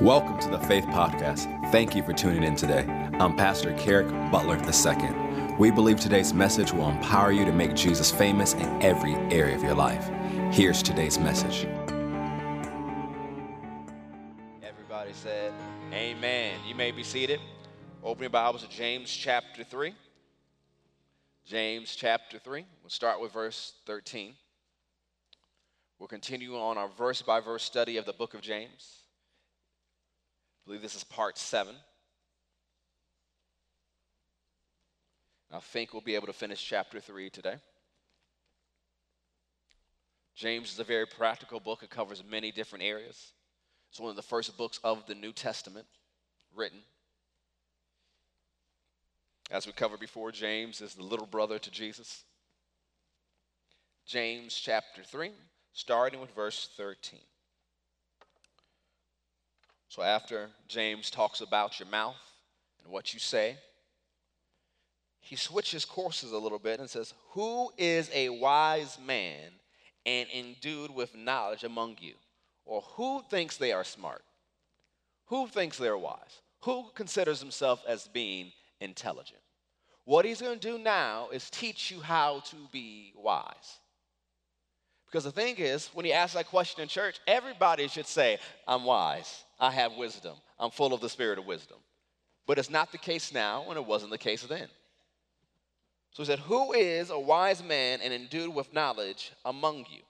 Welcome to the Faith Podcast. Thank you for tuning in today. I'm Pastor Kerrick Butler II. We believe today's message will empower you to make Jesus famous in every area of your life. Here's today's message. Everybody said, Amen. You may be seated. Open your Bibles to James chapter 3. James chapter 3. We'll start with verse 13. We'll continue on our verse by verse study of the book of James. I believe this is part seven. I think we'll be able to finish chapter three today. James is a very practical book, it covers many different areas. It's one of the first books of the New Testament written. As we covered before, James is the little brother to Jesus. James chapter 3, starting with verse 13. So after James talks about your mouth and what you say, he switches courses a little bit and says, Who is a wise man and endued with knowledge among you? Or who thinks they are smart? Who thinks they're wise? Who considers himself as being intelligent? What he's going to do now is teach you how to be wise. Because the thing is, when he asks that question in church, everybody should say, I'm wise. I have wisdom. I'm full of the spirit of wisdom. But it's not the case now, and it wasn't the case then. So he said, Who is a wise man and endued with knowledge among you?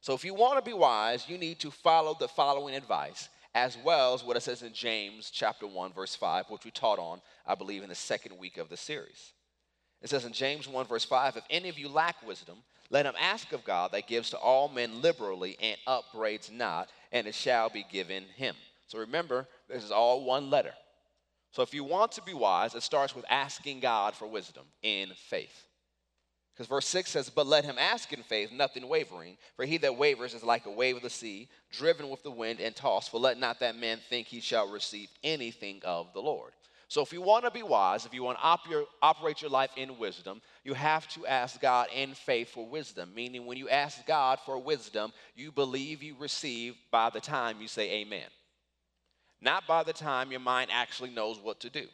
So if you want to be wise, you need to follow the following advice, as well as what it says in James chapter 1, verse 5, which we taught on, I believe, in the second week of the series. It says in James 1, verse 5, if any of you lack wisdom, let him ask of God that gives to all men liberally and upbraids not, and it shall be given him. So remember, this is all one letter. So if you want to be wise, it starts with asking God for wisdom in faith. Because verse 6 says, But let him ask in faith, nothing wavering. For he that wavers is like a wave of the sea, driven with the wind and tossed. For let not that man think he shall receive anything of the Lord. So, if you want to be wise, if you want to op- operate your life in wisdom, you have to ask God in faith for wisdom. Meaning, when you ask God for wisdom, you believe you receive by the time you say amen. Not by the time your mind actually knows what to do.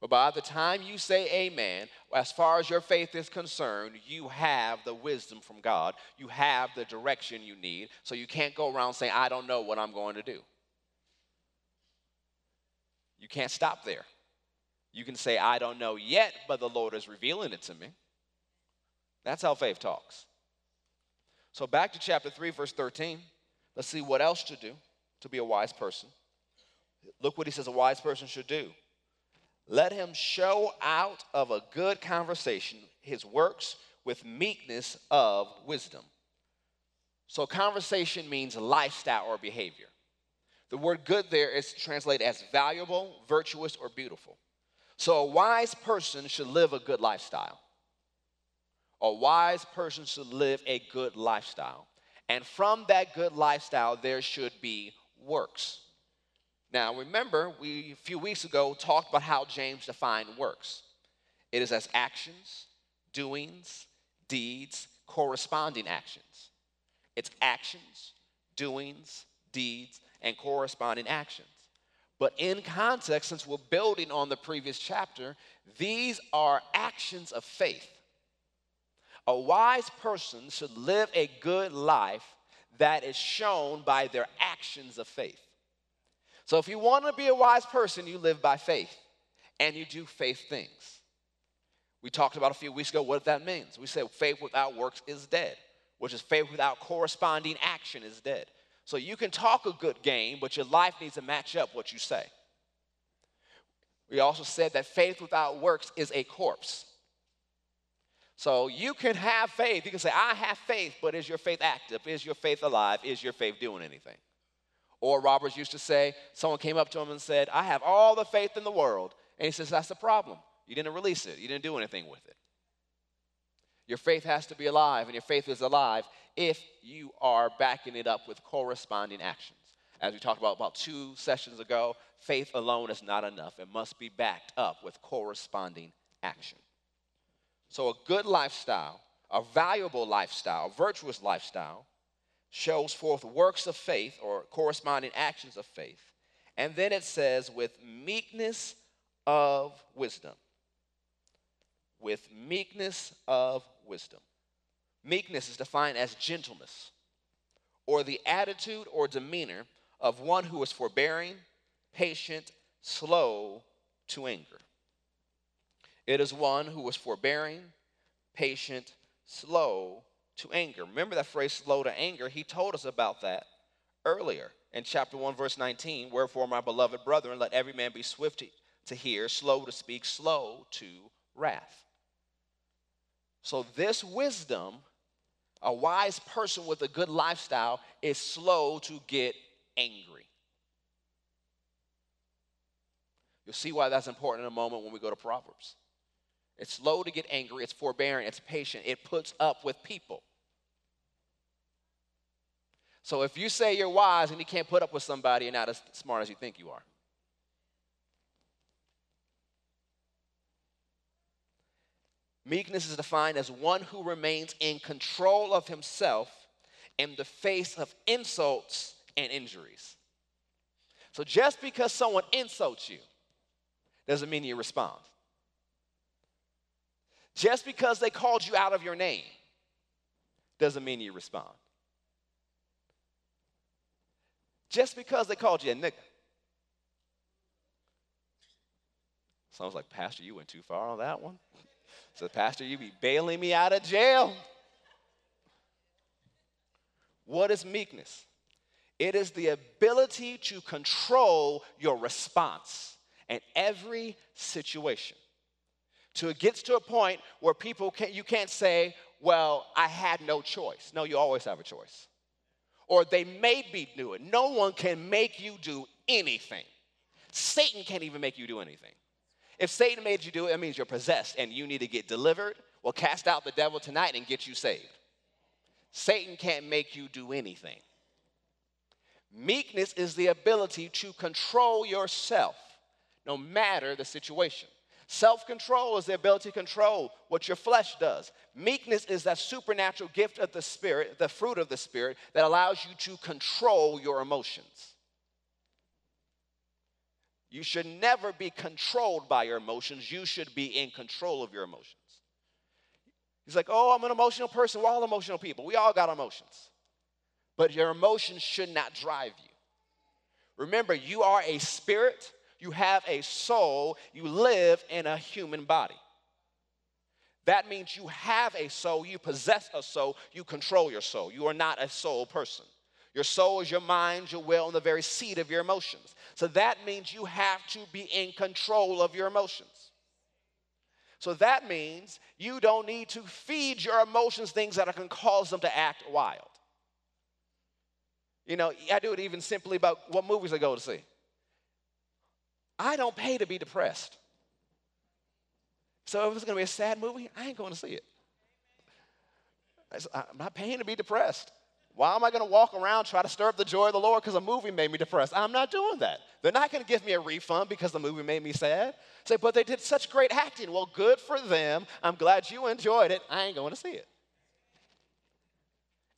But by the time you say amen, as far as your faith is concerned, you have the wisdom from God. You have the direction you need. So you can't go around saying, I don't know what I'm going to do. You can't stop there. You can say, I don't know yet, but the Lord is revealing it to me. That's how faith talks. So, back to chapter 3, verse 13. Let's see what else to do to be a wise person. Look what he says a wise person should do. Let him show out of a good conversation his works with meekness of wisdom. So, conversation means lifestyle or behavior. The word good there is translated as valuable, virtuous, or beautiful. So a wise person should live a good lifestyle. A wise person should live a good lifestyle. And from that good lifestyle, there should be works. Now, remember, we a few weeks ago talked about how James defined works it is as actions, doings, deeds, corresponding actions. It's actions, doings, deeds, and corresponding actions. But in context, since we're building on the previous chapter, these are actions of faith. A wise person should live a good life that is shown by their actions of faith. So if you want to be a wise person, you live by faith and you do faith things. We talked about a few weeks ago what that means. We said faith without works is dead, which is faith without corresponding action is dead. So you can talk a good game, but your life needs to match up what you say. We also said that faith without works is a corpse. So you can have faith. You can say, I have faith, but is your faith active? Is your faith alive? Is your faith doing anything? Oral Roberts used to say, someone came up to him and said, I have all the faith in the world. And he says, That's the problem. You didn't release it, you didn't do anything with it. Your faith has to be alive, and your faith is alive if you are backing it up with corresponding actions. As we talked about about two sessions ago, faith alone is not enough. It must be backed up with corresponding action. So, a good lifestyle, a valuable lifestyle, a virtuous lifestyle, shows forth works of faith or corresponding actions of faith. And then it says, with meekness of wisdom. With meekness of wisdom. Meekness is defined as gentleness or the attitude or demeanor of one who is forbearing, patient, slow to anger. It is one who is forbearing, patient, slow to anger. Remember that phrase, slow to anger? He told us about that earlier in chapter 1, verse 19. Wherefore, my beloved brethren, let every man be swift to, hear, slow to speak, slow to wrath. So, this wisdom, a wise person with a good lifestyle, is slow to get angry. You'll see why that's important in a moment when we go to Proverbs. It's slow to get angry, it's forbearing, it's patient, it puts up with people. So if you say you're wise and you can't put up with somebody, you're not as smart as you think you are. Meekness is defined as one who remains in control of himself in the face of insults and injuries. So just because someone insults you doesn't mean you respond. Just because they called you out of your name doesn't mean you respond. Just because they called you a nigga. Sounds like, Pastor, you went too far on that one. So, Pastor, you be bailing me out of jail. What is meekness? It is the ability to control your response in every situation to it gets to a point where people can't, you can't say, well, I had no choice. No, you always have a choice. Or they made me do it. No one can make you do anything. Satan can't even make you do anything. If Satan made you do it, it means you're possessed and you need to get delivered. Well, cast out the devil tonight and get you saved. Satan can't make you do anything. Meekness is the ability to control yourself no matter the situation. Self control is the ability to control what your flesh does. Meekness is that supernatural gift of the Spirit, the fruit of the Spirit, that allows you to control your emotions. You should never be controlled by your emotions. You should be in control of your emotions. He's like, oh, I'm an emotional person. We're all emotional people. We all got emotions. But your emotions should not drive you. Remember, you are a spirit you have a soul, you live in a human body. That means you have a soul, you possess a soul, you control your soul. You are not a soul person. Your soul is your mind, your will, and the very seat of your emotions. So that means you have to be in control of your emotions. So that means you don't need to feed your emotions things that can cause them to act wild. You know, I do it even simply about what movies I go to see. I don't pay to be depressed. So if it's going to be a sad movie, I ain't going to see it. I'm not paying to be depressed. Why am I going to walk around try to stir up the joy of the Lord because a movie made me depressed? I'm not doing that. They're not going to give me a refund because the movie made me sad. Say, but they did such great acting. Well, good for them. I'm glad you enjoyed it. I ain't going to see it.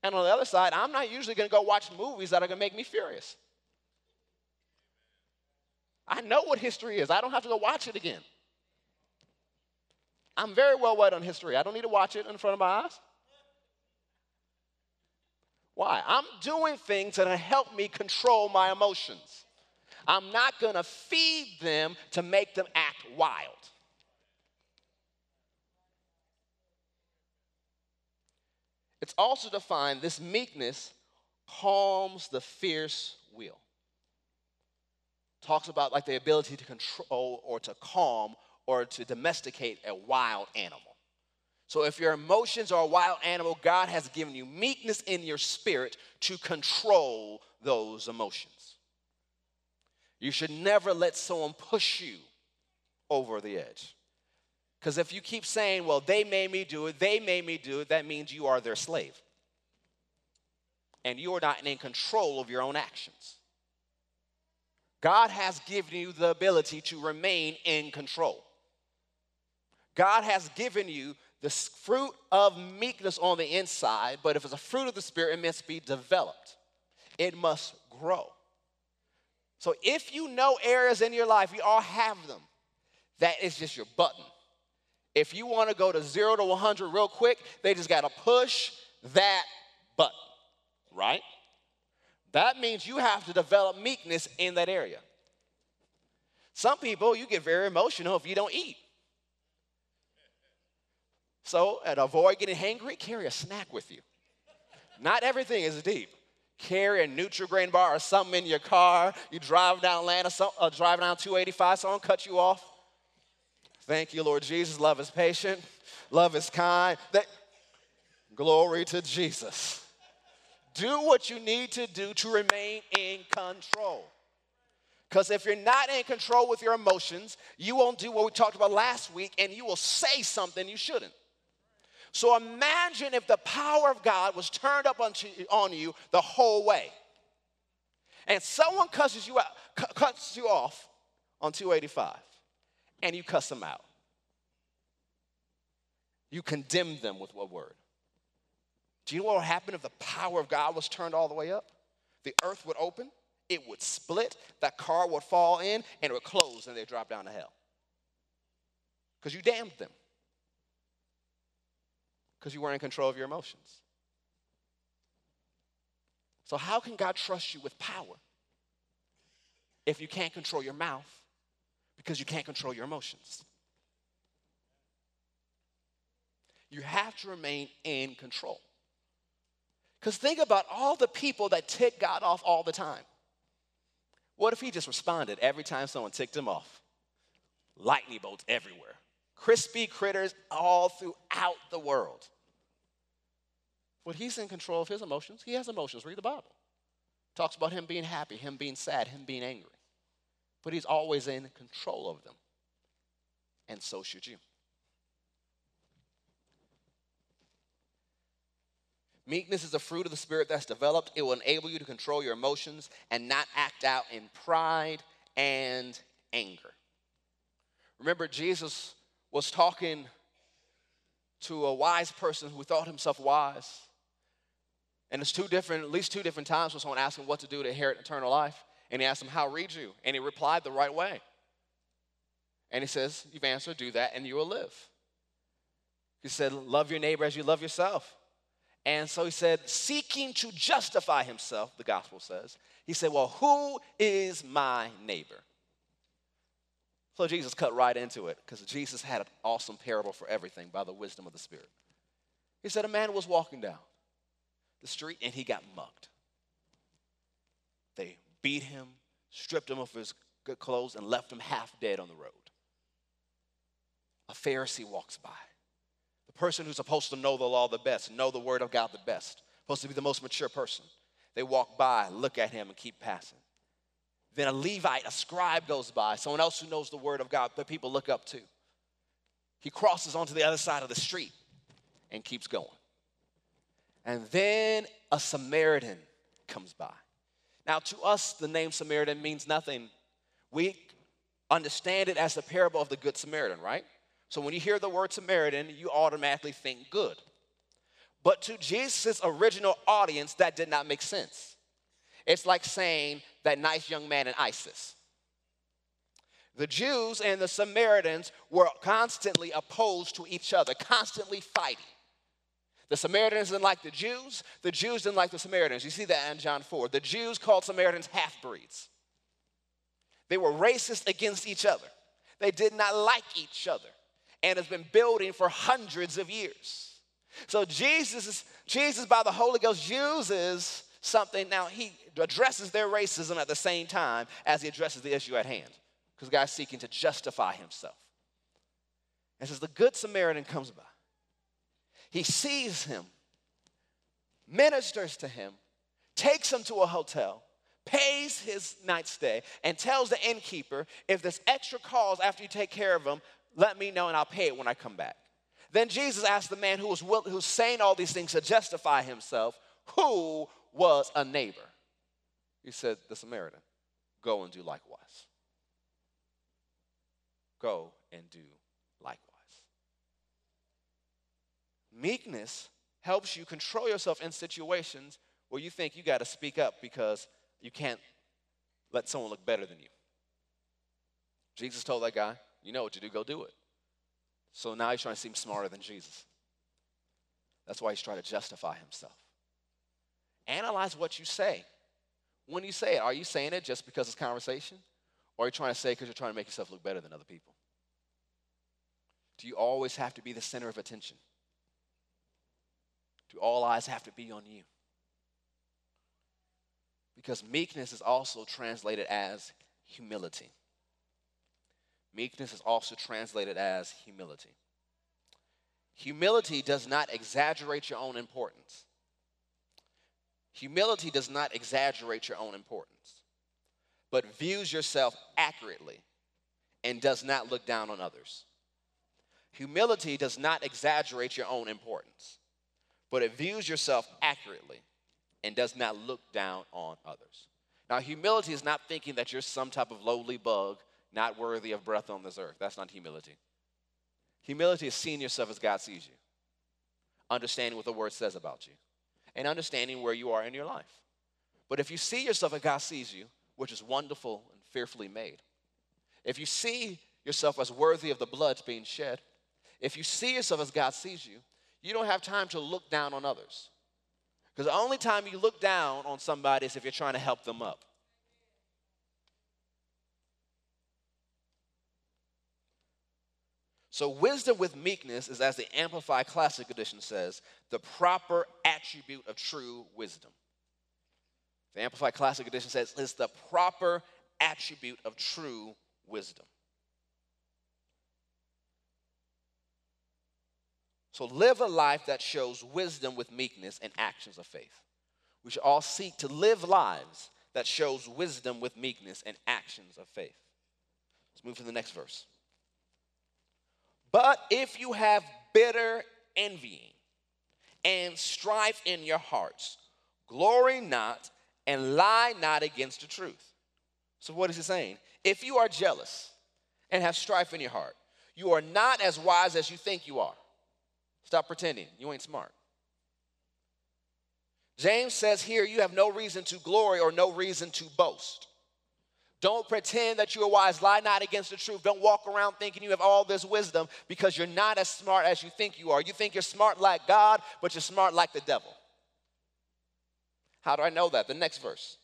And on the other side, I'm not usually going to go watch movies that are going to make me furious. I know what history is. I don't have to go watch it again. I'm very well read on history. I don't need to watch it in front of my eyes. Why? I'm doing things that help me control my emotions. I'm not to feed them to make them act wild. It's also defined this meekness calms the fierce will talks about like the ability to control or to calm or to domesticate a wild animal. So if your emotions are a wild animal, God has given you meekness in your spirit to control those emotions. You should never let someone push you over the edge. Because if you keep saying, well, they made me do it, they made me do it, that means you are their slave. And you are not in control of your own actions. God has given you the ability to remain in control. God has given you the fruit of meekness on the inside, but if it's a fruit of the Spirit, it must be developed. It must grow. So if you know areas in your life, you all have them, that is just your button. If you want to go to zero to 100 real quick, they just got to push that button, right? That means you have to develop meekness in that area. Some people, you get very emotional if you don't eat. So, and avoid getting hangry, carry a snack with you. Not everything is deep. Carry a Nutri-Grain bar or something in your car. You drive down Atlanta, so, uh, driving down 285, someone cut you off. Thank you, Lord Jesus. Love is patient, love is kind. That, glory to Jesus. Do what you need to do to remain in control. Because if you're not in control with your emotions, you won't do what we talked about last week and you will say something you shouldn't. So imagine if the power of God was turned up onto, on you the whole way. And someone cusses you out, cuts you off on 285, and you cuss them out. You condemn them with what word? Do you know what would happen if the power of God was turned all the way up? The earth would open, it would split, that car would fall in, and it would close, and they'd drop down to hell. Because you damned them because you weren't in control of your emotions. So, how can God trust you with power if you can't control your mouth because you can't control your emotions? You have to remain in control. Because think about all the people that tick God off all the time. What if he just responded every time someone ticked him off? Lightning bolts everywhere, crispy critters all throughout the world. Well, he's in control of his emotions. He has emotions. Read the Bible. Talks about him being happy, him being sad, him being angry. But he's always in control of them. And so should you. Meekness is a fruit of the Spirit that's developed. It will enable you to control your emotions and not act out in pride and anger. Remember, Jesus was talking to a wise person who thought himself wise. And it's two different, at least two different times when someone asked him what to do to inherit eternal life. And he asked him, How read you? And he replied the right way. And he says, You've answered, do that, and you will live. He said, Love your neighbor as you love yourself. And so he said, seeking to justify himself, the gospel says, he said, Well, who is my neighbor? So Jesus cut right into it because Jesus had an awesome parable for everything by the wisdom of the Spirit. He said, A man was walking down the street and he got mugged. They beat him, stripped him of his good clothes, and left him half dead on the road. A Pharisee walks by. The person who's supposed to know the law the best, know the word of God the best, supposed to be the most mature person. They walk by, look at him, and keep passing. Then a Levite, a scribe goes by, someone else who knows the word of God that people look up to. He crosses onto the other side of the street and keeps going. And then a Samaritan comes by. Now, to us, the name Samaritan means nothing. We understand it as the parable of the Good Samaritan, right? So when you hear the word Samaritan, you automatically think good. But to Jesus' original audience, that did not make sense. It's like saying that nice young man in ISIS. The Jews and the Samaritans were constantly opposed to each other, constantly fighting. The Samaritans didn't like the Jews. The Jews didn't like the Samaritans. You see that in John 4. The Jews called Samaritans half breeds. They were racist against each other. They did not like each other and it's been building for hundreds of years. So Jesus, Jesus by the Holy Ghost uses something. Now he addresses their racism at the same time as he addresses the issue at hand, because guy's seeking to justify himself. And says the Good Samaritan comes by. He sees him, ministers to him, takes him to a hotel, pays his night stay, and tells the innkeeper, if there's extra calls after you take care of him, let me know and I'll pay it when I come back. Then Jesus asked the man who was who's saying all these things to justify himself, who was a neighbor. He said, The Samaritan, go and do likewise. Go and do likewise. Meekness helps you control yourself in situations where you think you got to speak up because you can't let someone look better than you. Jesus told that guy, You know what to do, go do it. So now he's trying to seem smarter than Jesus. That's why he's trying to justify himself. Analyze what you say. When you say it, are you saying it just because it's conversation? Or are you trying to say because you're trying to make yourself look better than other people? Do you always have to be the center of attention? Do all eyes have to be on you? Because meekness is also translated as humility. Meekness is also translated as humility. Humility does not exaggerate your own importance. Humility does not exaggerate your own importance, but views yourself accurately and does not look down on others. Humility does not exaggerate your own importance, but it views yourself accurately and does not look down on others. Now, humility is not thinking that you're some type of lowly bug, not worthy of breath on this earth. That's not humility. Humility is seeing yourself as God sees you, understanding what the word says about you, and understanding where you are in your life. But if you see yourself as God sees you, which is wonderful and fearfully made, if you see yourself as worthy of the blood being shed, if you see yourself as God sees you, you don't have time to look down on others. Because the only time you look down on somebody is if you're trying to help them up. So, wisdom with meekness is, as the Amplified Classic Edition says, the proper attribute of true wisdom. The Amplified Classic Edition says it's the proper attribute of true wisdom. So live a life that shows wisdom with meekness and actions of faith. We should all seek to live lives that shows wisdom with meekness and actions of faith. Let's move to the next verse. But if you have bitter envying and strife in your hearts, glory not and lie not against the truth. So, what is he saying? If you are jealous and have strife in your heart, you are not as wise as you think you are. Stop pretending. You ain't smart. James says here, you have no reason to glory or no reason to boast. Don't pretend that you are wise. Lie not against the truth. Don't walk around thinking you have all this wisdom because you're not as smart as you think you are. You think you're smart like God, but you're smart like the devil. How do I know that? The next verse.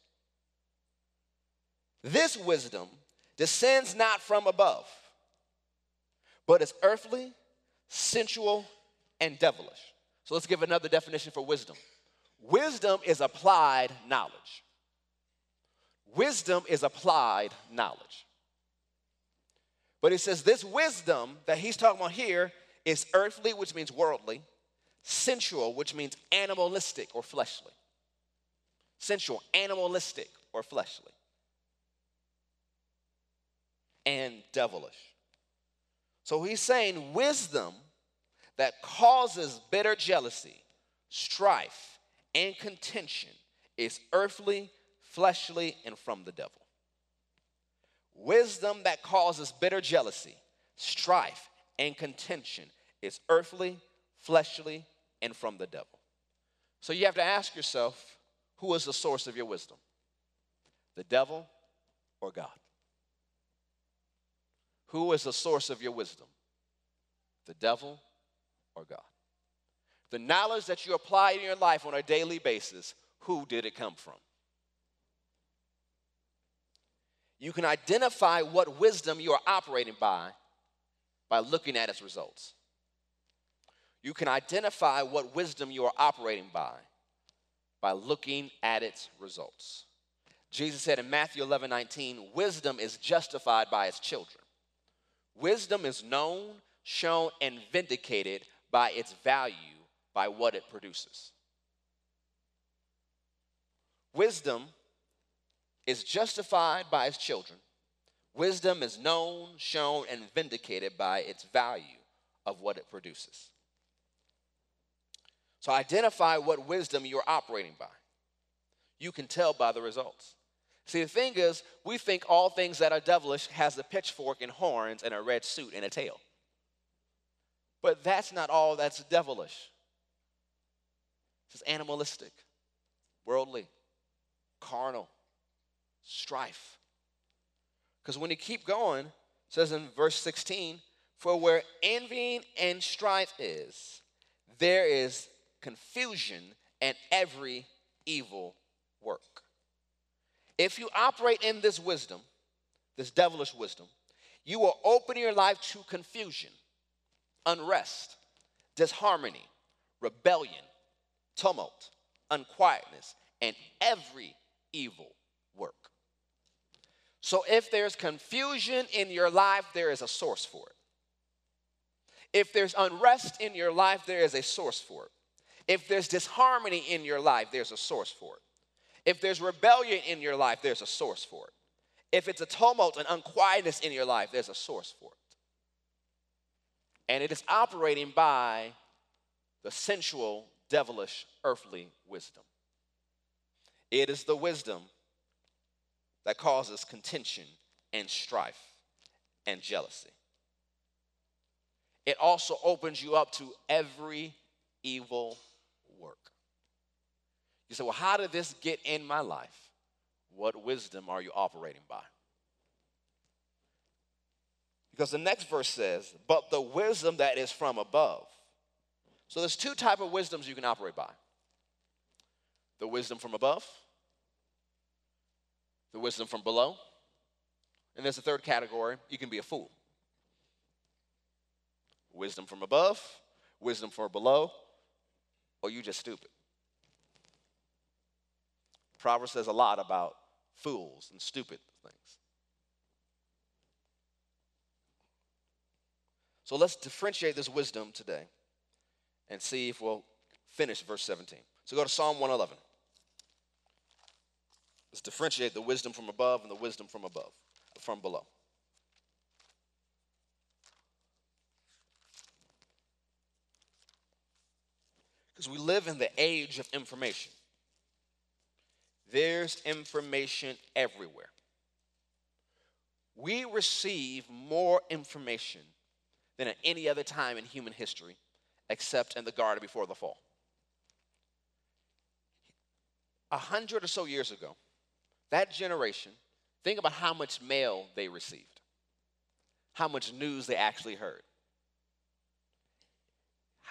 This wisdom descends not from above, but is earthly, sensual, and devilish. So let's give another definition for wisdom. Wisdom is applied knowledge. Wisdom is applied knowledge. But it says this wisdom that he's talking about here is earthly, which means worldly, sensual, which means animalistic or fleshly. Sensual, animalistic, or fleshly. And devilish. So he's saying wisdom that causes bitter jealousy, strife, and contention is earthly, fleshly, and from the devil. Wisdom that causes bitter jealousy, strife, and contention is earthly, fleshly, and from the devil. So you have to ask yourself who is the source of your wisdom? The devil or God? Who is the source of your wisdom? The devil or God. The knowledge that you apply in your life on a daily basis, who did it come from? You can identify what wisdom you are operating by by looking at its results. You can identify what wisdom you are operating by by looking at its results. Jesus said in Matthew 11 19, wisdom is justified by its children. Wisdom is known, shown, and vindicated by its value, by what it produces. Wisdom is justified by its children. Wisdom is known, shown, and vindicated by its value of what it produces. So identify what wisdom you're operating by. You can tell by the results. See, the thing is, we think all things that are devilish has a pitchfork and horns and a red suit and a tail. But that's not all that's devilish. It's animalistic, worldly, carnal, strife. Because when you keep going, it says in verse 16, for where envying and strife is, there is confusion and every evil work. If you operate in this wisdom, this devilish wisdom, you will open your life to confusion, unrest, disharmony, rebellion, tumult, unquietness, and every evil. So if there's confusion in your life, there is a source for it. If there's unrest in your life, there is a source for it. If there's disharmony in your life, there's a source for it. If there's rebellion in your life, there's a source for it. If it's a tumult and unquietness in your life, there's a source for it. And it is operating by the sensual, devilish, earthly wisdom. It is the wisdom that causes contention and strife and jealousy. It also opens you up to every evil work. You say, well, how did this get in my life? What wisdom are you operating by? Because the next verse says, but the wisdom that is from above. So there's two type of wisdoms you can operate by. The wisdom from above, the wisdom from below, and there's a third category, you can be a fool. Wisdom from above, wisdom from below, or you just stupid. Proverbs says a lot about fools and stupid things. So let's differentiate this wisdom today and see if we'll finish verse 17. So go to Psalm 111. Let's differentiate the wisdom from above and the wisdom from above, from below. Because we live in the age of information. There's information everywhere. We receive more information than at any other time in human history, except in the garden before the fall. A hundred or so years ago, that generation, think about how much mail they received, how much news they actually heard.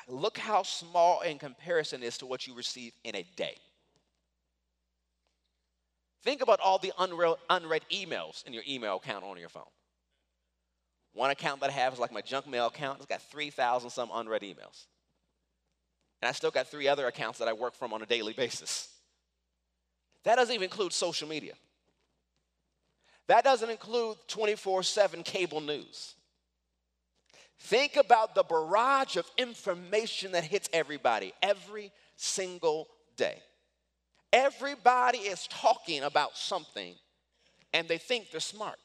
Look how small in comparison is to what you receive in a day. Think about all the unread, unread emails in your email account on your phone. One account that I have is like my junk mail account. It's got 3,000 some unread emails. And I still got three other accounts that I work from on a daily basis. That doesn't even include social media. That doesn't include 24 7 cable news. Think about the barrage of information that hits everybody every single day. Everybody is talking about something and they think they're smart.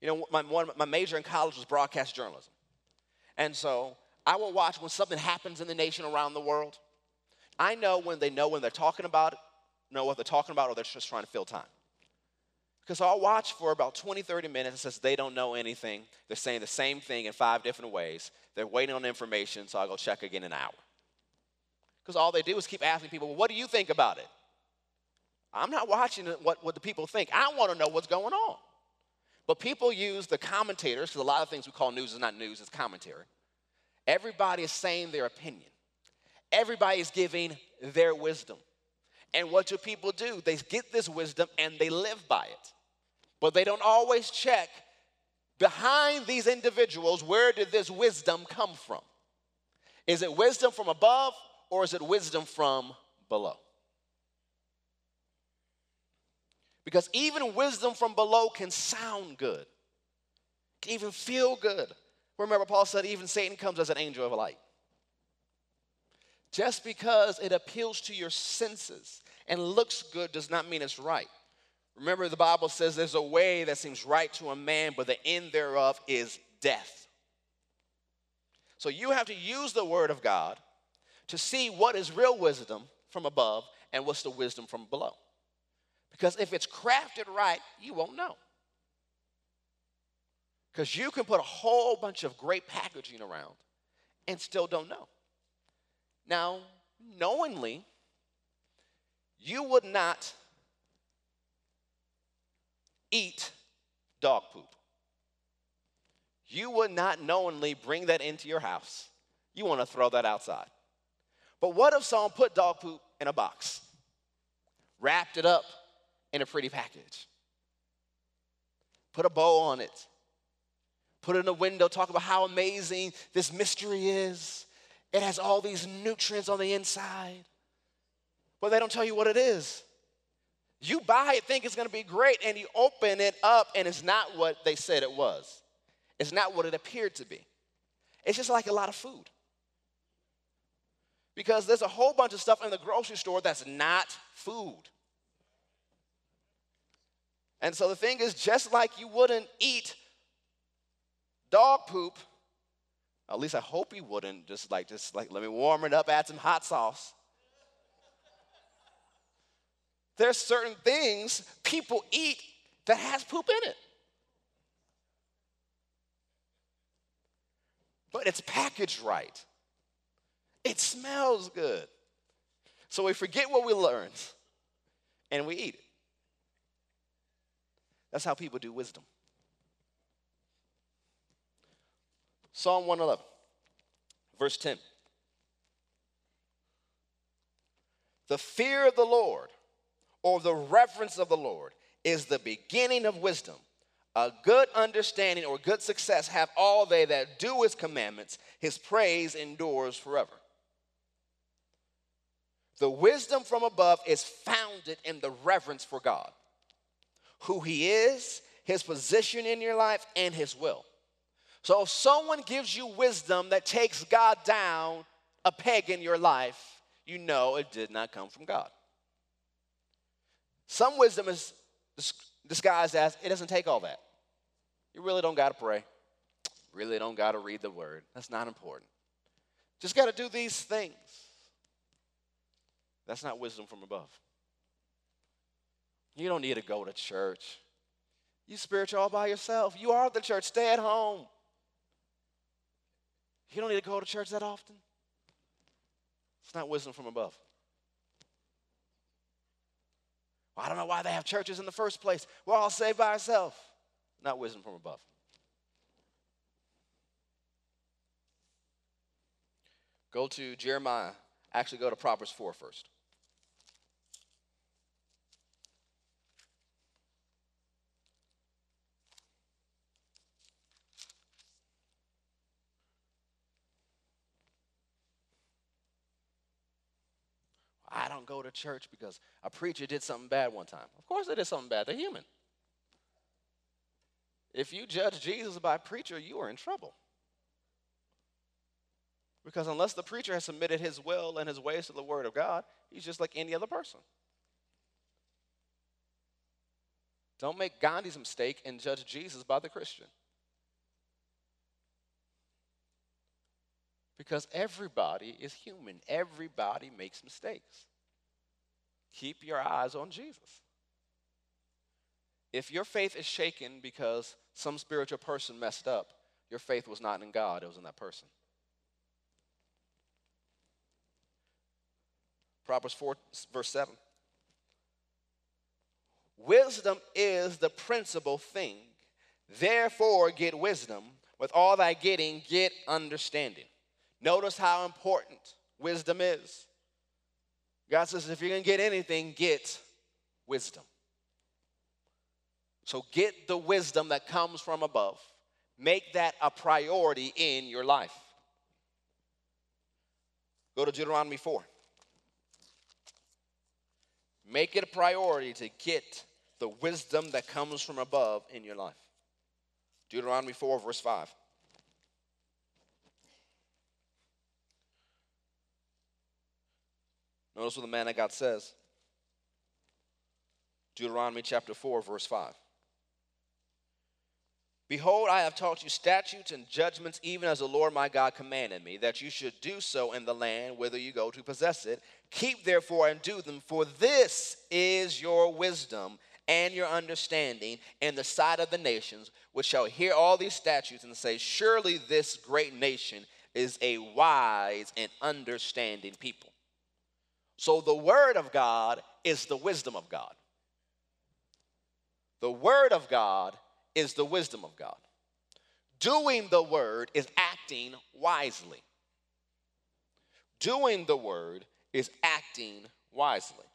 You know, my, one, my major in college was broadcast journalism. And so I will watch when something happens in the nation around the world. I know when they know when they're talking about it, know what they're talking about, or they're just trying to fill time. Because I'll watch for about 20, 30 minutes. Says they don't know anything. They're saying the same thing in five different ways. They're waiting on information, so I'll go check again in an hour. Because all they do is keep asking people, well, what do you think about it? I'm not watching what, what the people think. I want to know what's going on. But people use the commentators, because a lot of things we call news is not news, it's commentary. Everybody is saying their opinion. Everybody is giving their wisdom. And what do people do? They get this wisdom and they live by it. But they don't always check behind these individuals where did this wisdom come from? Is it wisdom from above or is it wisdom from below? Because even wisdom from below can sound good, can even feel good. Remember, Paul said, even Satan comes as an angel of light. Just because it appeals to your senses and looks good does not mean it's right. Remember, the Bible says there's a way that seems right to a man, but the end thereof is death. So you have to use the word of God to see what is real wisdom from above and what's the wisdom from below. Because if it's crafted right, you won't know. Because you can put a whole bunch of great packaging around and still don't know. Now, knowingly, you would not eat dog poop. You would not knowingly bring that into your house. You want to throw that outside. But what if someone put dog poop in a box, wrapped it up in a pretty package, put a bow on it, put it in a window, talk about how amazing this mystery is? It has all these nutrients on the inside, but they don't tell you what it is. You buy it, think it's gonna be great, and you open it up, and it's not what they said it was. It's not what it appeared to be. It's just like a lot of food. Because there's a whole bunch of stuff in the grocery store that's not food. And so the thing is, just like you wouldn't eat dog poop, at least I hope he wouldn't, just like, just like, let me warm it up, add some hot sauce. There's certain things people eat that has poop in it. But it's packaged right. It smells good. So we forget what we learned and we eat it. That's how people do wisdom. Psalm 111, verse 10. The fear of the Lord or the reverence of the Lord is the beginning of wisdom. A good understanding or good success have all they that do his commandments. His praise endures forever. The wisdom from above is founded in the reverence for God, who he is, his position in your life, and his will. So if someone gives you wisdom that takes God down a peg in your life, you know it did not come from God. Some wisdom is disguised as it doesn't take all that. You really don't got to pray. Really don't got to read the word. That's not important. Just got to do these things. That's not wisdom from above. You don't need to go to church. You spiritual all by yourself. You are the church. Stay at home. You don't need to go to church that often. It's not wisdom from above. Well, I don't know why they have churches in the first place. We're all saved by ourselves. Not wisdom from above. Go to Jeremiah. Actually, go to Proverbs 4 first. I don't go to church because a preacher did something bad one time. Of course, they did something bad. They're human. If you judge Jesus by a preacher, you are in trouble. Because unless the preacher has submitted his will and his ways to the word of God, he's just like any other person. Don't make Gandhi's mistake and judge Jesus by the Christian. Because everybody is human, everybody makes mistakes. Keep your eyes on Jesus. If your faith is shaken because some spiritual person messed up, your faith was not in God, it was in that person. Proverbs 4, verse 7. Wisdom is the principal thing. Therefore, get wisdom. With all thy getting, get understanding. Notice how important wisdom is. God says, if you're going to get anything, get wisdom. So get the wisdom that comes from above. Make that a priority in your life. Go to Deuteronomy 4. Make it a priority to get the wisdom that comes from above in your life. Deuteronomy 4, verse 5. Notice what the man of God says. Deuteronomy chapter 4, verse 5. Behold, I have taught you statutes and judgments, even as the Lord my God commanded me, that you should do so in the land whither you go to possess it. Keep therefore and do them, for this is your wisdom and your understanding in the sight of the nations, which shall hear all these statutes and say, Surely this great nation is a wise and understanding people. So the Word of God is the wisdom of God. The Word of God is the wisdom of God. Doing the Word is acting wisely. Doing the Word is acting wisely.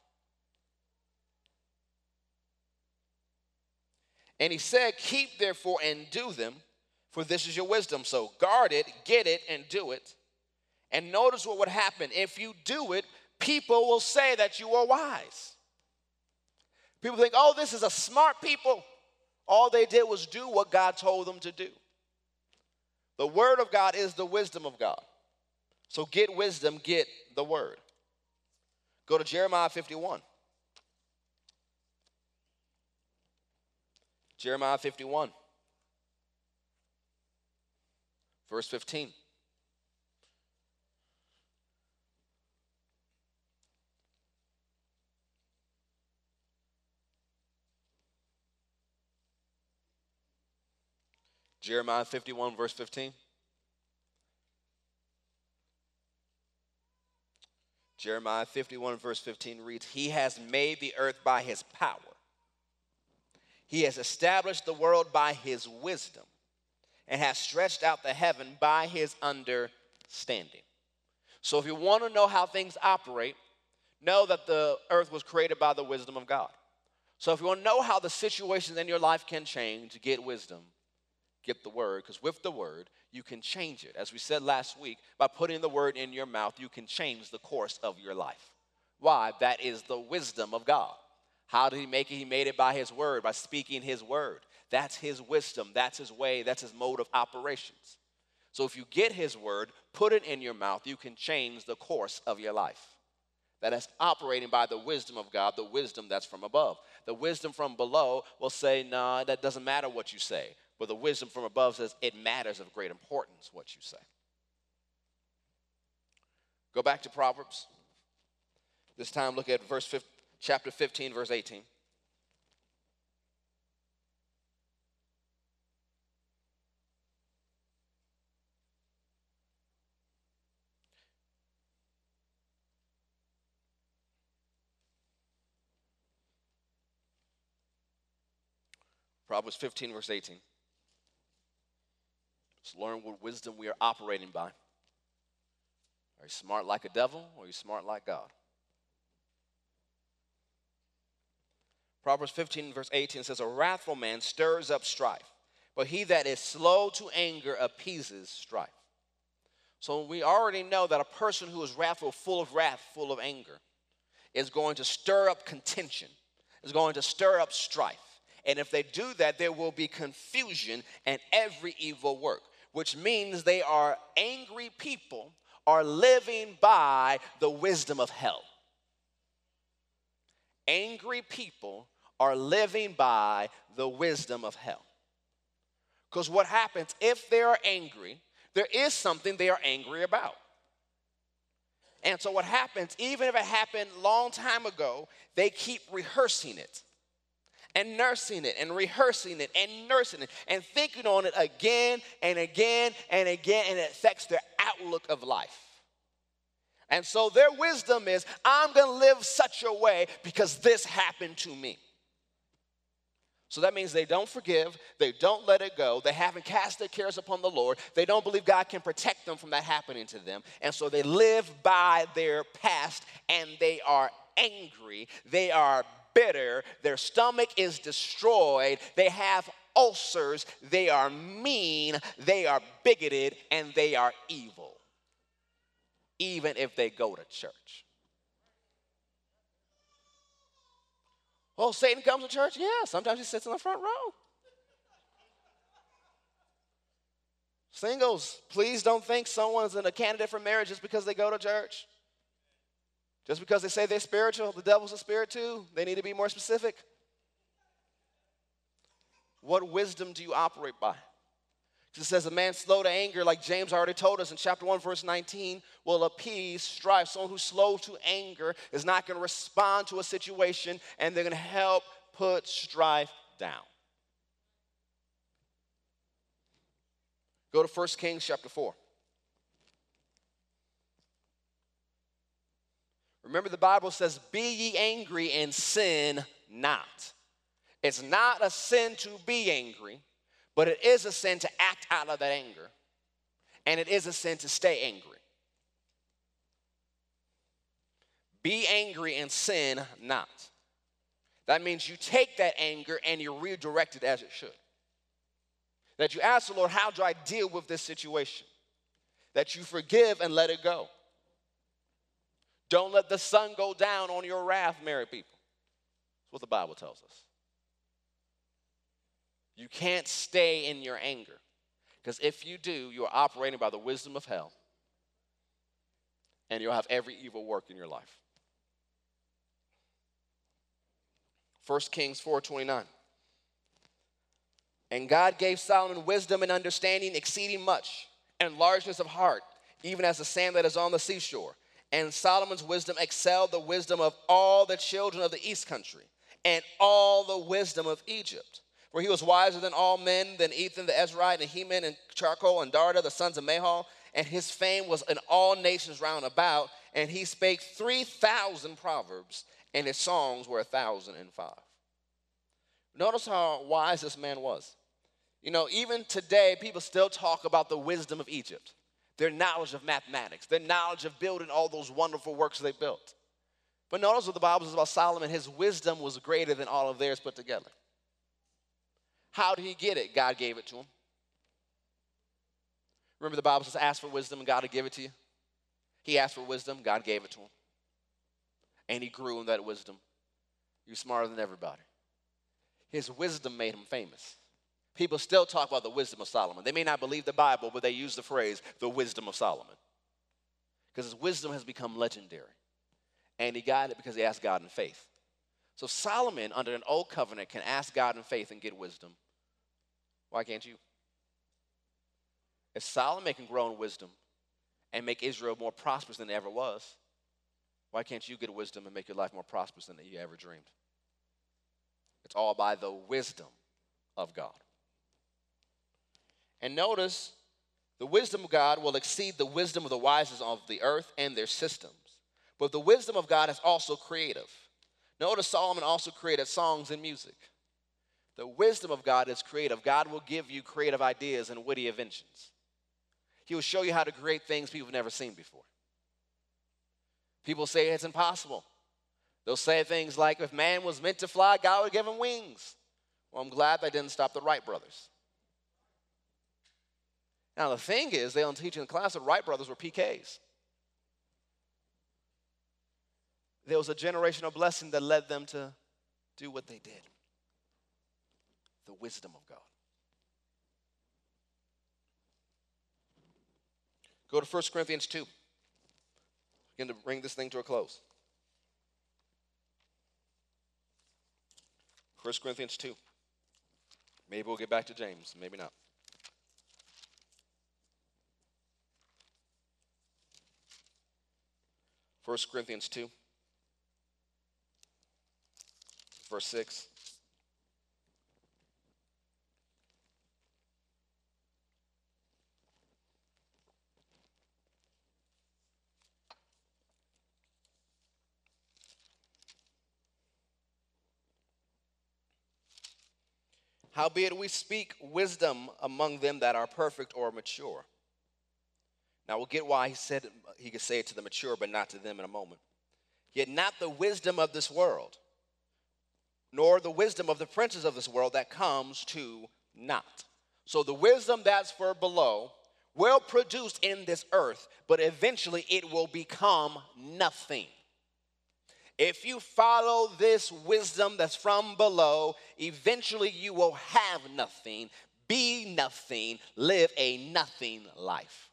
And he said, Keep therefore and do them, for this is your wisdom. So guard it, get it, and do it. And notice what would happen. If you do it, people will say that you are wise. People think, oh, this is a smart people. All they did was do what God told them to do. The word of God is the wisdom of God. So get wisdom, get the word. Go to Jeremiah 51. Jeremiah 51, verse 15. Jeremiah 51, verse 15. Jeremiah 51, verse 15 reads, He has made the earth by his power. He has established the world by his wisdom and has stretched out the heaven by his understanding. So, if you want to know how things operate, know that the earth was created by the wisdom of God. So, if you want to know how the situations in your life can change, get wisdom, get the word, because with the word, you can change it. As we said last week, by putting the word in your mouth, you can change the course of your life. Why? That is the wisdom of God. How did he make it? He made it by his word, by speaking his word. That's his wisdom, that's his way, that's his mode of operations. So if you get his word, put it in your mouth, you can change the course of your life. That is operating by the wisdom of God, the wisdom that's from above. The wisdom from below will say, nah, that doesn't matter what you say. But the wisdom from above says it matters of great importance what you say. Go back to Proverbs. This time look at verse 15, chapter 15, verse 18. Proverbs 15, verse 18. Let's learn what wisdom we are operating by. Are you smart like a devil or are you smart like God? Proverbs 15, verse 18 says, A wrathful man stirs up strife, but he that is slow to anger appeases strife. So we already know that a person who is wrathful, full of wrath, full of anger, is going to stir up contention, is going to stir up strife. And if they do that, there will be confusion and every evil work which means they are angry people, are living by the wisdom of hell. Angry people are living by the wisdom of hell. Because what happens if they are angry, there is something they are angry about. And so what happens, even if it happened long time ago, they keep rehearsing it and nursing it and rehearsing it and nursing it and thinking on it again and again and again, and it affects their outlook of life. And so their wisdom is I'm gonna live such a way because this happened to me. So that means they don't forgive, they don't let it go, they haven't cast their cares upon the Lord, they don't believe God can protect them from that happening to them, and so they live by their past and they are angry, they are bitter, their stomach is destroyed, they have ulcers, they are mean, they are bigoted, and they are evil, even if they go to church. Oh, Satan comes to church? Yeah, sometimes he sits in the front row. Singles, please don't think someone's in a candidate for marriage just because they go to church. Just because they say they're spiritual, the devil's a spirit too. They need to be more specific. What wisdom do you operate by? It says a man slow to anger, like James already told us in chapter 1, verse 19, will appease strife. Someone who's slow to anger is not going to respond to a situation and they're going to help put strife down. Go to 1 Kings chapter 4. Remember, the Bible says, Be ye angry and sin not. It's not a sin to be angry, but it is a sin to act out of that anger. And it is a sin to stay angry. Be angry and sin not. That means you take that anger and you redirect it as it should. That you ask the Lord, How do I deal with this situation? That you forgive and let it go. Don't let the sun go down on your wrath, married people. That's what the Bible tells us. You can't stay in your anger. Because if you do, you are operating by the wisdom of hell. And you'll have every evil work in your life. 1 Kings 4:29. And God gave Solomon wisdom and understanding exceeding much, and largeness of heart, even as the sand that is on the seashore and Solomon's wisdom excelled the wisdom of all the children of the east country and all the wisdom of Egypt. For he was wiser than all men, than Ethan the Ezrahite, and Heman, and Chalcol, and Darda, the sons of Mahol. And his fame was in all nations round about. And he spake 3,000 proverbs, and his songs were a thousand and five. Notice how wise this man was. You know, even today, people still talk about the wisdom of Egypt their knowledge of mathematics, their knowledge of building all those wonderful works they built. But notice what the Bible says about Solomon his wisdom was greater than all of theirs put together. How did he get it? God gave it to him. Remember, the Bible says, ask for wisdom and God will give it to you. He asked for wisdom, God gave it to him. And he grew in that wisdom. You're smarter than everybody. His wisdom made him famous. People still talk about the wisdom of Solomon. They may not believe the Bible, but they use the phrase the wisdom of Solomon. Because his wisdom has become legendary. And he got it because he asked God in faith. So Solomon, under an old covenant, can ask God in faith and get wisdom. Why can't you? If Solomon can grow in wisdom and make Israel more prosperous than it ever was, why can't you get wisdom and make your life more prosperous than you ever dreamed? It's all by the wisdom of God. And notice, the wisdom of God will exceed the wisdom of the wisest of the earth and their systems. But the wisdom of God is also creative. Notice Solomon also created songs and music. The wisdom of God is creative. God will give you creative ideas and witty inventions. He will show you how to create things people have never seen before. People say it's impossible. They'll say things like, if man was meant to fly, God would give him wings. Well, I'm glad they didn't stop the Wright brothers. Now, the thing is, they don't teach in the class that Wright brothers were PKs. There was a generational blessing that led them to do what they did the wisdom of God. Go to 1 Corinthians 2. Begin to bring this thing to a close. 1 Corinthians 2. Maybe we'll get back to James, maybe not. 1 Corinthians 2, verse 6. Howbeit we speak wisdom among them that are perfect or mature. Now we'll get why he said he could say it to the mature, but not to them in a moment. Yet not the wisdom of this world, nor the wisdom of the princes of this world that comes to naught. So the wisdom that's for below will produce in this earth, but eventually it will become nothing. If you follow this wisdom that's from below, eventually you will have nothing, be nothing, live a nothing life.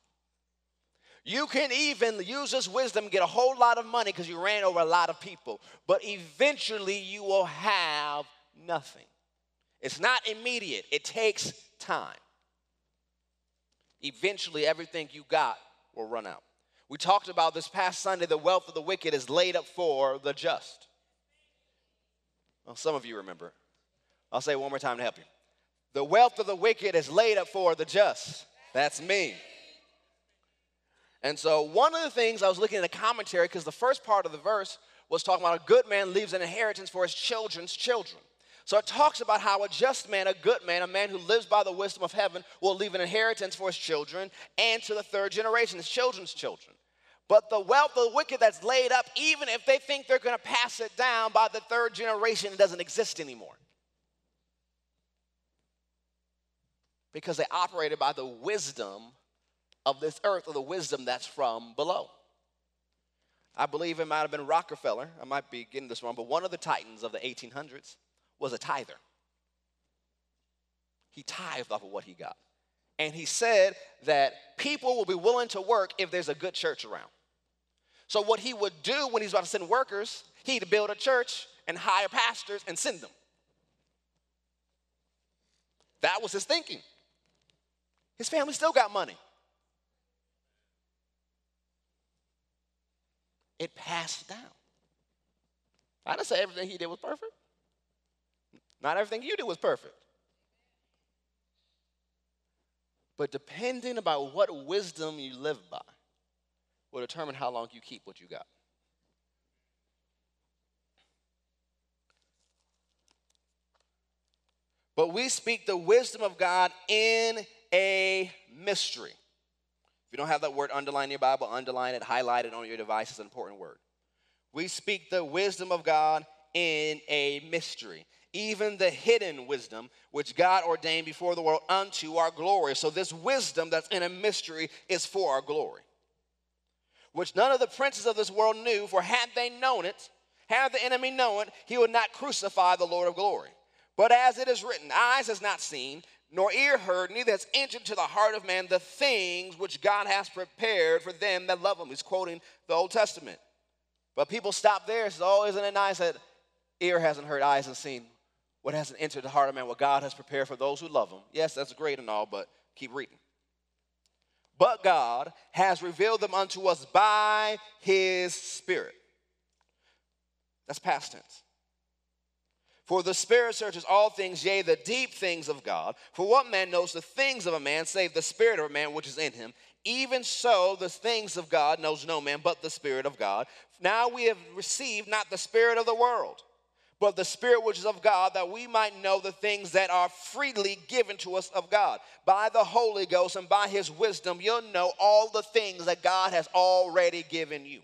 You can even use this wisdom, get a whole lot of money because you ran over a lot of people, but eventually you will have nothing. It's not immediate, it takes time. Eventually, everything you got will run out. We talked about this past Sunday the wealth of the wicked is laid up for the just. Well, some of you remember. I'll say it one more time to help you. The wealth of the wicked is laid up for the just. That's me. And so, one of the things I was looking at a commentary, because the first part of the verse was talking about a good man leaves an inheritance for his children's children. So it talks about how a just man, a good man, a man who lives by the wisdom of heaven, will leave an inheritance for his children and to the third generation, his children's children. But the wealth of the wicked that's laid up, even if they think they're going to pass it down by the third generation, it doesn't exist anymore. Because they operated by the wisdom of this earth or the wisdom that's from below. I believe it might have been Rockefeller. I might be getting this wrong, but one of the titans of the 1800s was a tither. He tithed off of what he got. And he said that people will be willing to work if there's a good church around. So, what he would do when he's about to send workers, he'd build a church and hire pastors and send them. That was his thinking. His family still got money. It passed down. I didn't say everything he did was perfect. Not everything you did was perfect. But depending about what wisdom you live by will determine how long you keep what you got. But we speak the wisdom of God in a mystery. You don't have that word underline in your Bible, underline it, highlight it on your device. It's an important word. We speak the wisdom of God in a mystery even the hidden wisdom which God ordained before the world unto our glory. So, this wisdom that's in a mystery is for our glory, which none of the princes of this world knew, for had they known it, had the enemy known it, he would not crucify the Lord of glory. But as it is written, eyes has not seen, nor ear heard, neither has entered to the heart of man the things which God has prepared for them that love him. He's quoting the Old Testament. But people stop there. It's oh, isn't it nice that ear hasn't heard, eyes hasn't seen? what hasn't entered the heart of man, what God has prepared for those who love him. Yes, that's great and all, but keep reading. But God has revealed them unto us by his Spirit. That's past tense. For the Spirit searches all things, yea, the deep things of God. For what man knows the things of a man, save the Spirit of a man which is in him? Even so, the things of God knows no man but the Spirit of God. Now we have received not the Spirit of the world but the Spirit which is of God, that we might know the things that are freely given to us of God. By the Holy Ghost and by His wisdom, you'll know all the things that God has already given you.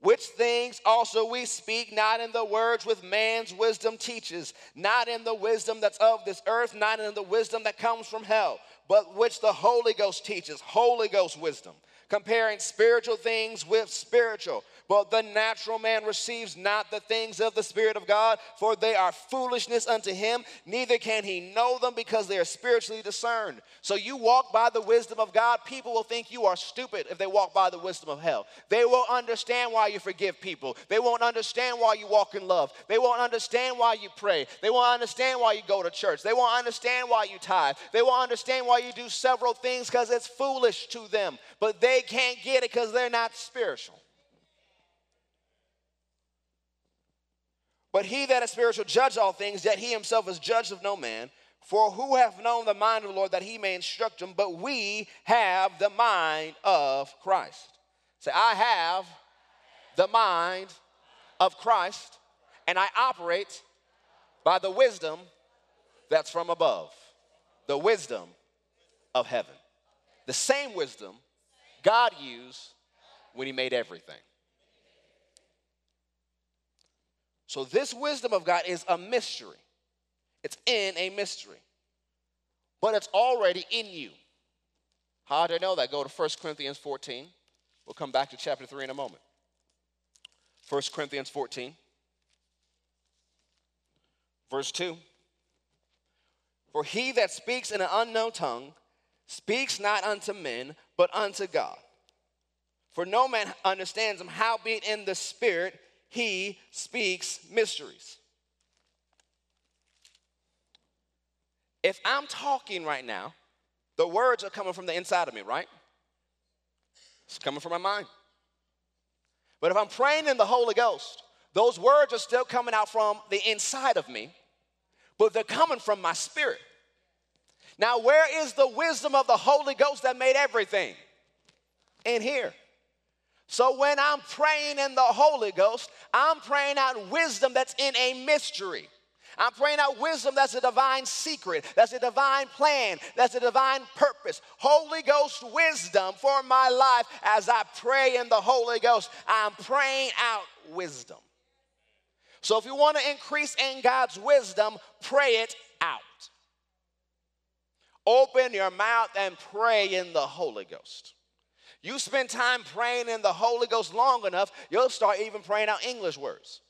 Which things also we speak, not in the words with man's wisdom teaches, not in the wisdom that's of this earth, not in the wisdom that comes from hell, but which the Holy Ghost teaches, Holy Ghost wisdom, comparing spiritual things with spiritual. But the natural man receives not the things of the Spirit of God, for they are foolishness unto him, neither can he know them because they are spiritually discerned. So you walk by the wisdom of God, people will think you are stupid if they walk by the wisdom of hell. They will understand why you forgive people. They won't understand why you walk in love. They won't understand why you pray. They won't understand why you go to church. They won't understand why you tithe. They won't understand why you do several things because it's foolish to them. But they can't get it because they're not spiritual. But he that is spiritual judge all things, yet he himself is judged of no man. For who hath known the mind of the Lord that he may instruct him? But we have the mind of Christ. Say, I have the mind of Christ, and I operate by the wisdom that's from above, the wisdom of heaven. The same wisdom God used when he made everything. So, this wisdom of God is a mystery. It's in a mystery, but it's already in you. How do I know that? Go to 1 Corinthians 14. We'll come back to chapter 3 in a moment. 1 Corinthians 14, verse 2. For he that speaks in an unknown tongue speaks not unto men, but unto God. For no man understands him, howbeit in the Spirit he speaks mysteries. If I'm talking right now, the words are coming from the inside of me, right? It's coming from my mind. But if I'm praying in the Holy Ghost, those words are still coming out from the inside of me, but they're coming from my spirit. Now, where is the wisdom of the Holy Ghost that made everything? In here. So when I'm praying in the Holy Ghost, I'm praying out wisdom that's in a mystery. I'm praying out wisdom that's a divine secret, that's a divine plan, that's a divine purpose. Holy Ghost wisdom for my life as I pray in the Holy Ghost. I'm praying out wisdom. So if you want to increase in God's wisdom, pray it out. Open your mouth and pray in the Holy Ghost. You spend time praying in the Holy Ghost long enough, you'll start even praying out English words.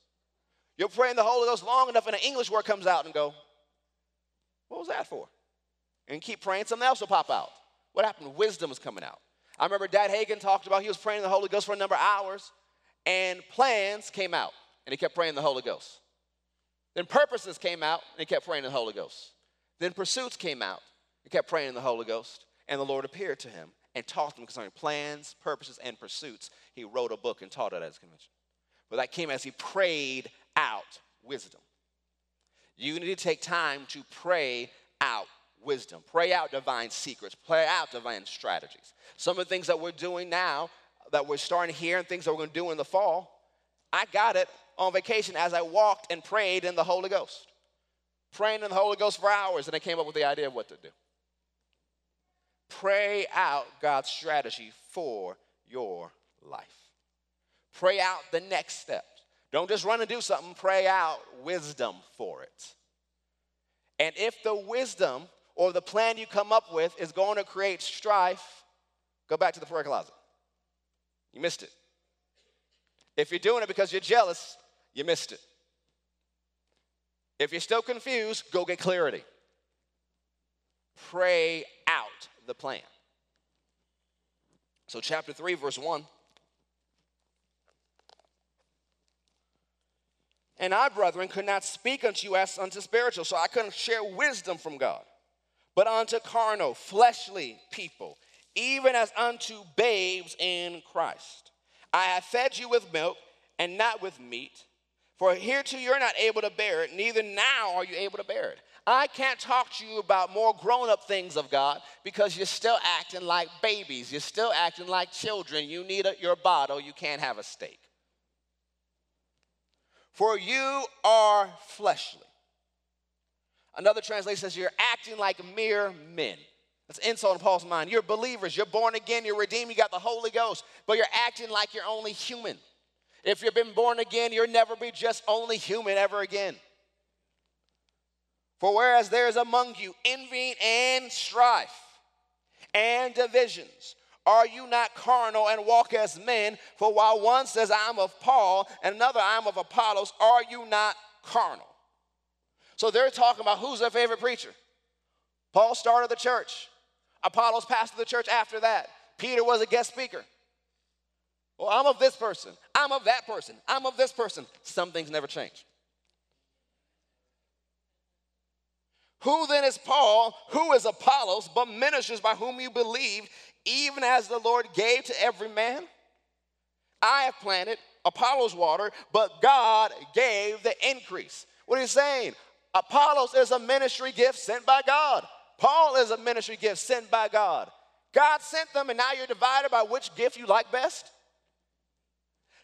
You'll pray in the Holy Ghost long enough, and an English word comes out and go, What was that for? And keep praying, something else will pop out. What happened? Wisdom is coming out. I remember Dad Hagin talked about he was praying in the Holy Ghost for a number of hours, and plans came out, and he kept praying in the Holy Ghost. Then purposes came out, and he kept praying in the Holy Ghost. Then pursuits came out, he kept praying in the Holy Ghost, and the Lord appeared to him and taught him concerning plans, purposes, and pursuits. He wrote a book and taught it at his convention. But that came as he prayed out wisdom. You need to take time to pray out wisdom, pray out divine secrets, pray out divine strategies. Some of the things that we're doing now, that we're starting here, and things that we're going to do in the fall, I got it on vacation as I walked and prayed in the Holy Ghost. Praying in the Holy Ghost for hours, and I came up with the idea of what to do. Pray out God's strategy for your life. Pray out the next steps. Don't just run and do something, pray out wisdom for it. And if the wisdom or the plan you come up with is going to create strife, go back to the prayer closet. You missed it. If you're doing it because you're jealous, you missed it. If you're still confused, go get clarity. Pray out the plan. So, chapter 3, verse 1. And I, brethren, could not speak unto you as unto spiritual, so I couldn't share wisdom from God, but unto carnal, fleshly people, even as unto babes in Christ. I have fed you with milk and not with meat, for hereto you're not able to bear it, neither now are you able to bear it. I can't talk to you about more grown up things of God because you're still acting like babies. You're still acting like children. You need a, your bottle, you can't have a steak. For you are fleshly. Another translation says you're acting like mere men. That's insult in Paul's mind. You're believers, you're born again, you're redeemed, you got the Holy Ghost, but you're acting like you're only human. If you've been born again, you'll never be just only human ever again. For whereas there is among you envy and strife and divisions, are you not carnal and walk as men? For while one says, I'm of Paul, and another, I'm of Apollos, are you not carnal? So they're talking about who's their favorite preacher. Paul started the church, Apollos pastored the church after that. Peter was a guest speaker. Well, I'm of this person, I'm of that person, I'm of this person. Some things never change. Who then is Paul? Who is Apollos, but ministers by whom you believed, even as the Lord gave to every man? I have planted, Apollos water, but God gave the increase. What are you saying? Apollos is a ministry gift sent by God. Paul is a ministry gift sent by God. God sent them, and now you're divided by which gift you like best?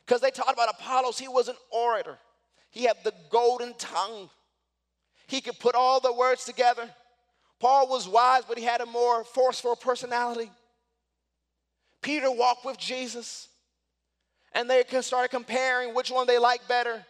Because they talked about Apollos, he was an orator, he had the golden tongue. He could put all the words together. Paul was wise, but he had a more forceful personality. Peter walked with Jesus, and they started comparing which one they liked better.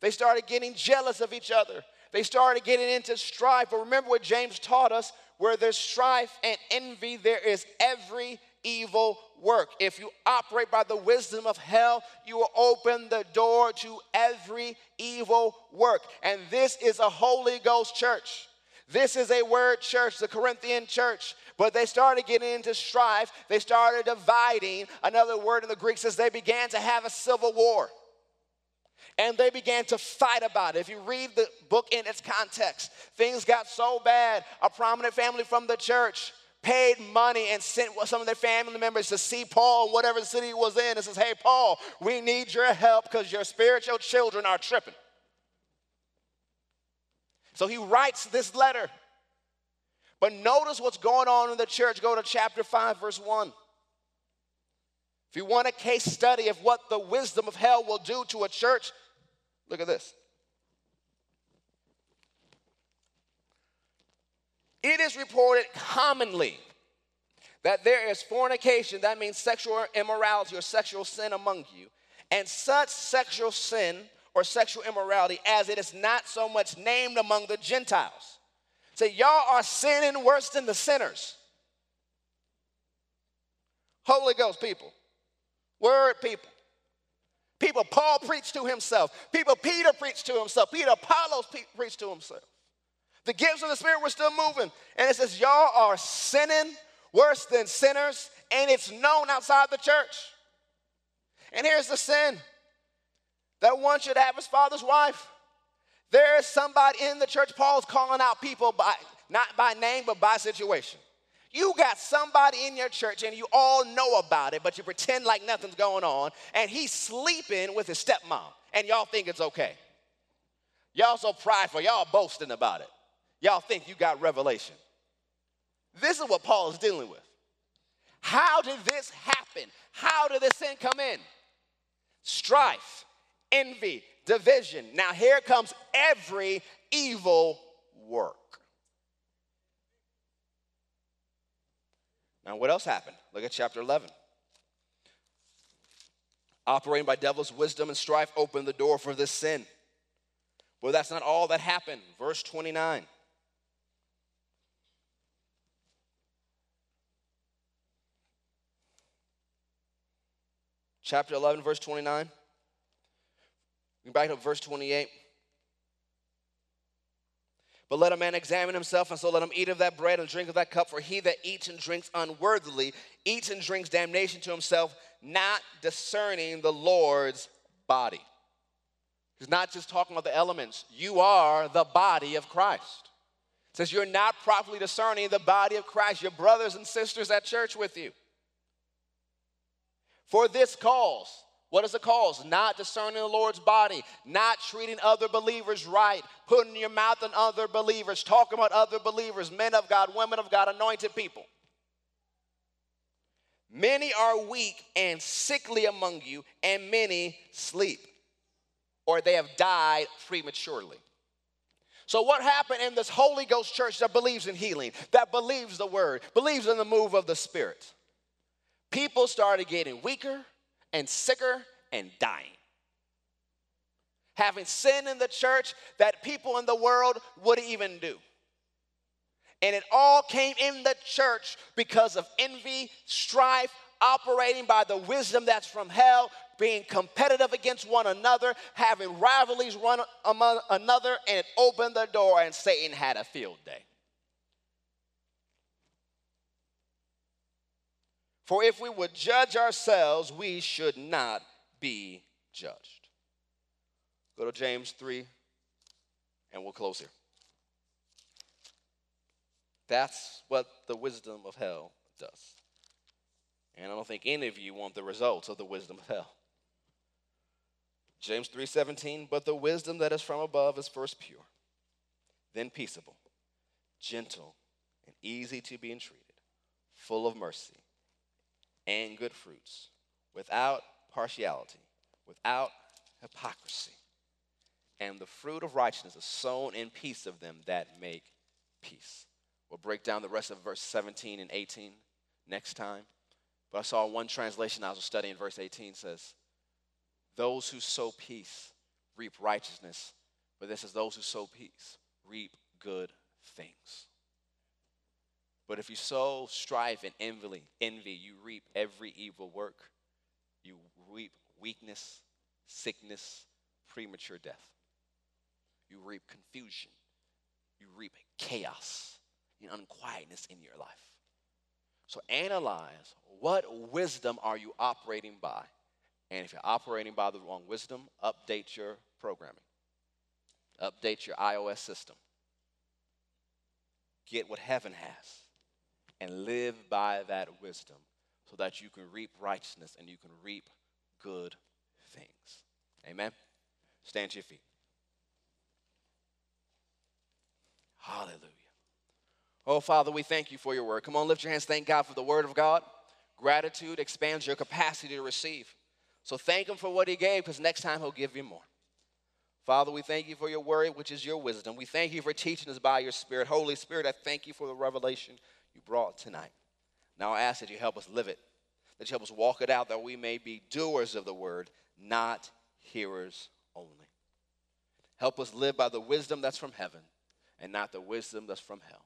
They started getting jealous of each other. They started getting into strife. But remember what James taught us where there's strife and envy, there is every evil work. If you operate by the wisdom of hell, you will open the door to every evil work. And this is a Holy Ghost church. This is a word church, the Corinthian church. But they started getting into strife. They started dividing. Another word in the Greek says they began to have a civil war. And they began to fight about it. If you read the book in its context, things got so bad. A prominent family from the church paid money and sent some of their family members to see Paul, whatever city he was in, and says, Hey, Paul, we need your help because your spiritual children are tripping. So he writes this letter. But notice what's going on in the church. Go to chapter 5, verse 1. If you want a case study of what the wisdom of hell will do to a church, look at this. It is reported commonly that there is fornication, that means sexual immorality or sexual sin among you, and such sexual sin or sexual immorality as it is not so much named among the Gentiles. Say, y'all are sinning worse than the sinners. Holy Ghost people, word people. People Paul preached to himself. People Peter preached to himself. Peter Apollos preached to himself. The gifts of the Spirit were still moving. And it says, Y'all are sinning worse than sinners, and it's known outside the church. And here's the sin that one should have his father's wife. There is somebody in the church, Paul's calling out people by not by name, but by situation. You got somebody in your church and you all know about it, but you pretend like nothing's going on, and he's sleeping with his stepmom, and y'all think it's okay. Y'all so prideful, y'all boasting about it. Y'all think you got revelation. This is what Paul is dealing with. How did this happen? How did this sin come in? Strife, envy, division. Now, here comes every evil work. Now, what else happened? Look at chapter 11. Operating by devil's wisdom and strife opened the door for this sin. But that's not all that happened. Verse 29. Chapter 11, verse 29. We Back to verse 28. But let a man examine himself, and so let him eat of that bread and drink of that cup. For he that eats and drinks unworthily eats and drinks damnation to himself, not discerning the Lord's body. He's not just talking about the elements. You are the body of Christ. It says you're not properly discerning the body of Christ, your brothers and sisters at church with you. For this cause, what is the cause? Not discerning the Lord's body, not treating other believers right, putting your mouth on other believers, talking about other believers, men of God, women of God, anointed people. Many are weak and sickly among you, and many sleep, or they have died prematurely. So, what happened in this Holy Ghost church that believes in healing, that believes the word, believes in the move of the Spirit? People started getting weaker and sicker and dying. Having sin in the church that people in the world wouldn't even do. And it all came in the church because of envy, strife, operating by the wisdom that's from hell, being competitive against one another, having rivalries one among another, and it opened the door, and Satan had a field day. For if we would judge ourselves, we should not be judged. Go to James 3, and we'll close here. That's what the wisdom of hell does. And I don't think any of you want the results of the wisdom of hell. James 3:17, but the wisdom that is from above is first pure, then peaceable, gentle, and easy to be entreated, full of mercy and good fruits, without partiality, without hypocrisy. And the fruit of righteousness is sown in peace of them that make peace. We'll break down the rest of verse 17 and 18 next time. But I saw one translation I was studying, verse 18 says, Those who sow peace reap righteousness, but this is those who sow peace reap good things. But if you sow strife and envy, envy, you reap every evil work. You reap weakness, sickness, premature death. You reap confusion. You reap chaos and unquietness in your life. So analyze what wisdom are you operating by? And if you're operating by the wrong wisdom, update your programming. Update your iOS system. Get what heaven has and live by that wisdom so that you can reap righteousness and you can reap good things. Amen? Stand to your feet. Hallelujah. Oh, Father, we thank you for your word. Come on, lift your hands. Thank God for the word of God. Gratitude expands your capacity to receive. So thank him for what he gave because next time he'll give you more. Father, we thank you for your word, which is your wisdom. We thank you for teaching us by your Spirit. Holy Spirit, I thank you for the revelation you brought tonight. Now I ask that you help us live it, that you help us walk it out, that we may be doers of the word, not hearers only. Help us live by the wisdom that's from heaven and not the wisdom that's from hell.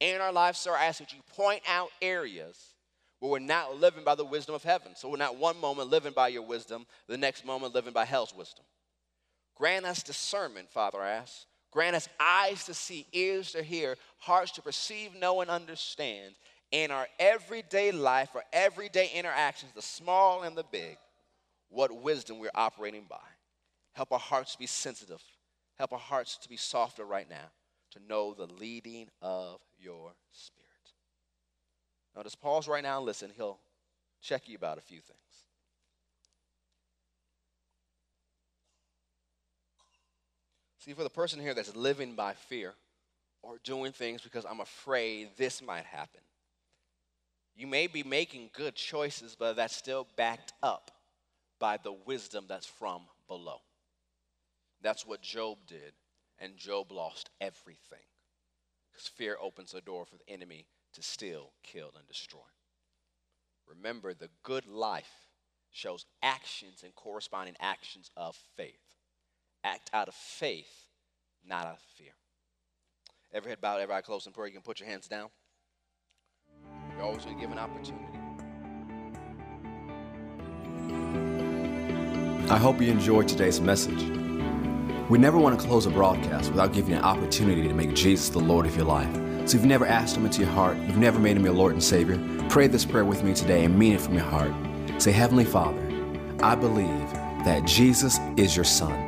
In our lives, sir, I ask that you point out areas where we're not living by the wisdom of heaven. So we're not one moment living by your wisdom, the next moment living by hell's wisdom. Grant us discernment, Father, I ask. Grant us eyes to see, ears to hear, hearts to perceive, know, and understand in our everyday life, our everyday interactions, the small and the big, what wisdom we're operating by. Help our hearts to be sensitive. Help our hearts to be softer right now, to know the leading of your spirit. Now, just pause right now and listen. He'll check you about a few things. See, for the person here that's living by fear or doing things because I'm afraid this might happen, you may be making good choices, but that's still backed up by the wisdom that's from below. That's what Job did, and Job lost everything. Because fear opens the door for the enemy to steal, kill, and destroy. Remember, the good life shows actions and corresponding actions of faith. Act out of faith, not out of fear. Every head bowed, every eye closed in prayer. You can put your hands down. You're always going to give an opportunity. I hope you enjoyed today's message. We never want to close a broadcast without giving you an opportunity to make Jesus the Lord of your life. So if you've never asked Him into your heart, you've never made Him your Lord and Savior, pray this prayer with me today and mean it from your heart. Say, Heavenly Father, I believe that Jesus is your Son.